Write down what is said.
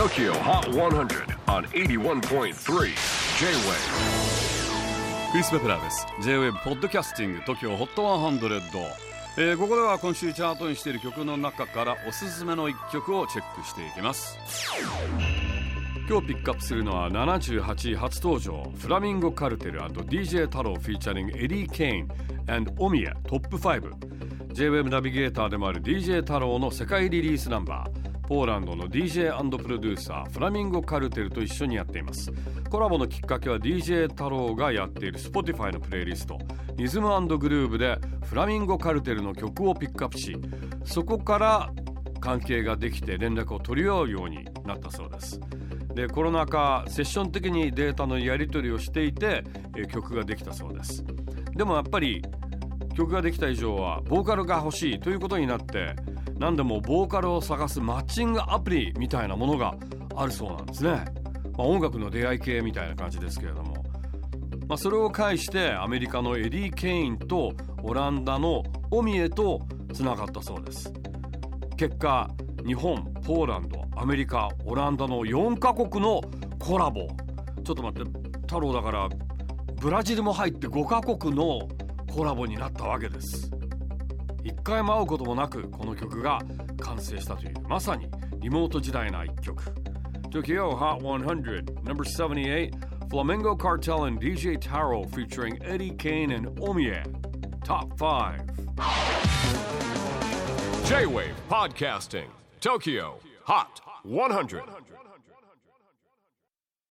TOKYO HOT 100 on 81.3 J-WAVE クリス・ペプラーです。J-WAVE ポッドキャスティング TOKYO HOT 100、えー、ここでは今週チャートインしている曲の中からおすすめの一曲をチェックしていきます。今日ピックアップするのは78位初登場フラミンゴカルテル &DJ 太郎フィーチャリングエディ・ケイン and オミヤトップ 5J-WAVE ナビゲーターでもある DJ 太郎の世界リリースナンバー。ポーランドの DJ& プロデューサー FLAMINGO CARTEL と一緒にやっています。コラボのきっかけは DJ 太郎がやっている Spotify のプレイリスト。リズムグルーブでフラミンゴカルテルの曲をピックアップしそこから関係ができて連絡を取り合うようになったそうです。でコロナ禍セッション的にデータのやり取りをしていて曲ができたそうです。でもやっぱり曲ができた以上はボーカルが欲しいということになって何でもボーカルを探すマッチングアプリみたいなものがあるそうなんですね、まあ、音楽の出会い系みたいな感じですけれども、まあ、それを介してアメリカの EDDIE CANE とオランダの OMMIEH とつながったそうです。結果日本ポーランドアメリカオランダの4カ国のコラボ。ちょっと待って太郎だからブラジルも入って5カ国のコラボになったわけです。一回も会うこともなくこの曲が完成したというまさにリモート時代な一曲 Tokyo Hot 100 Number 78 Flamingo Cartel and DJ Taro featuring Eddie Kane and Omie Top 5 J-Wave Podcasting Tokyo Hot 100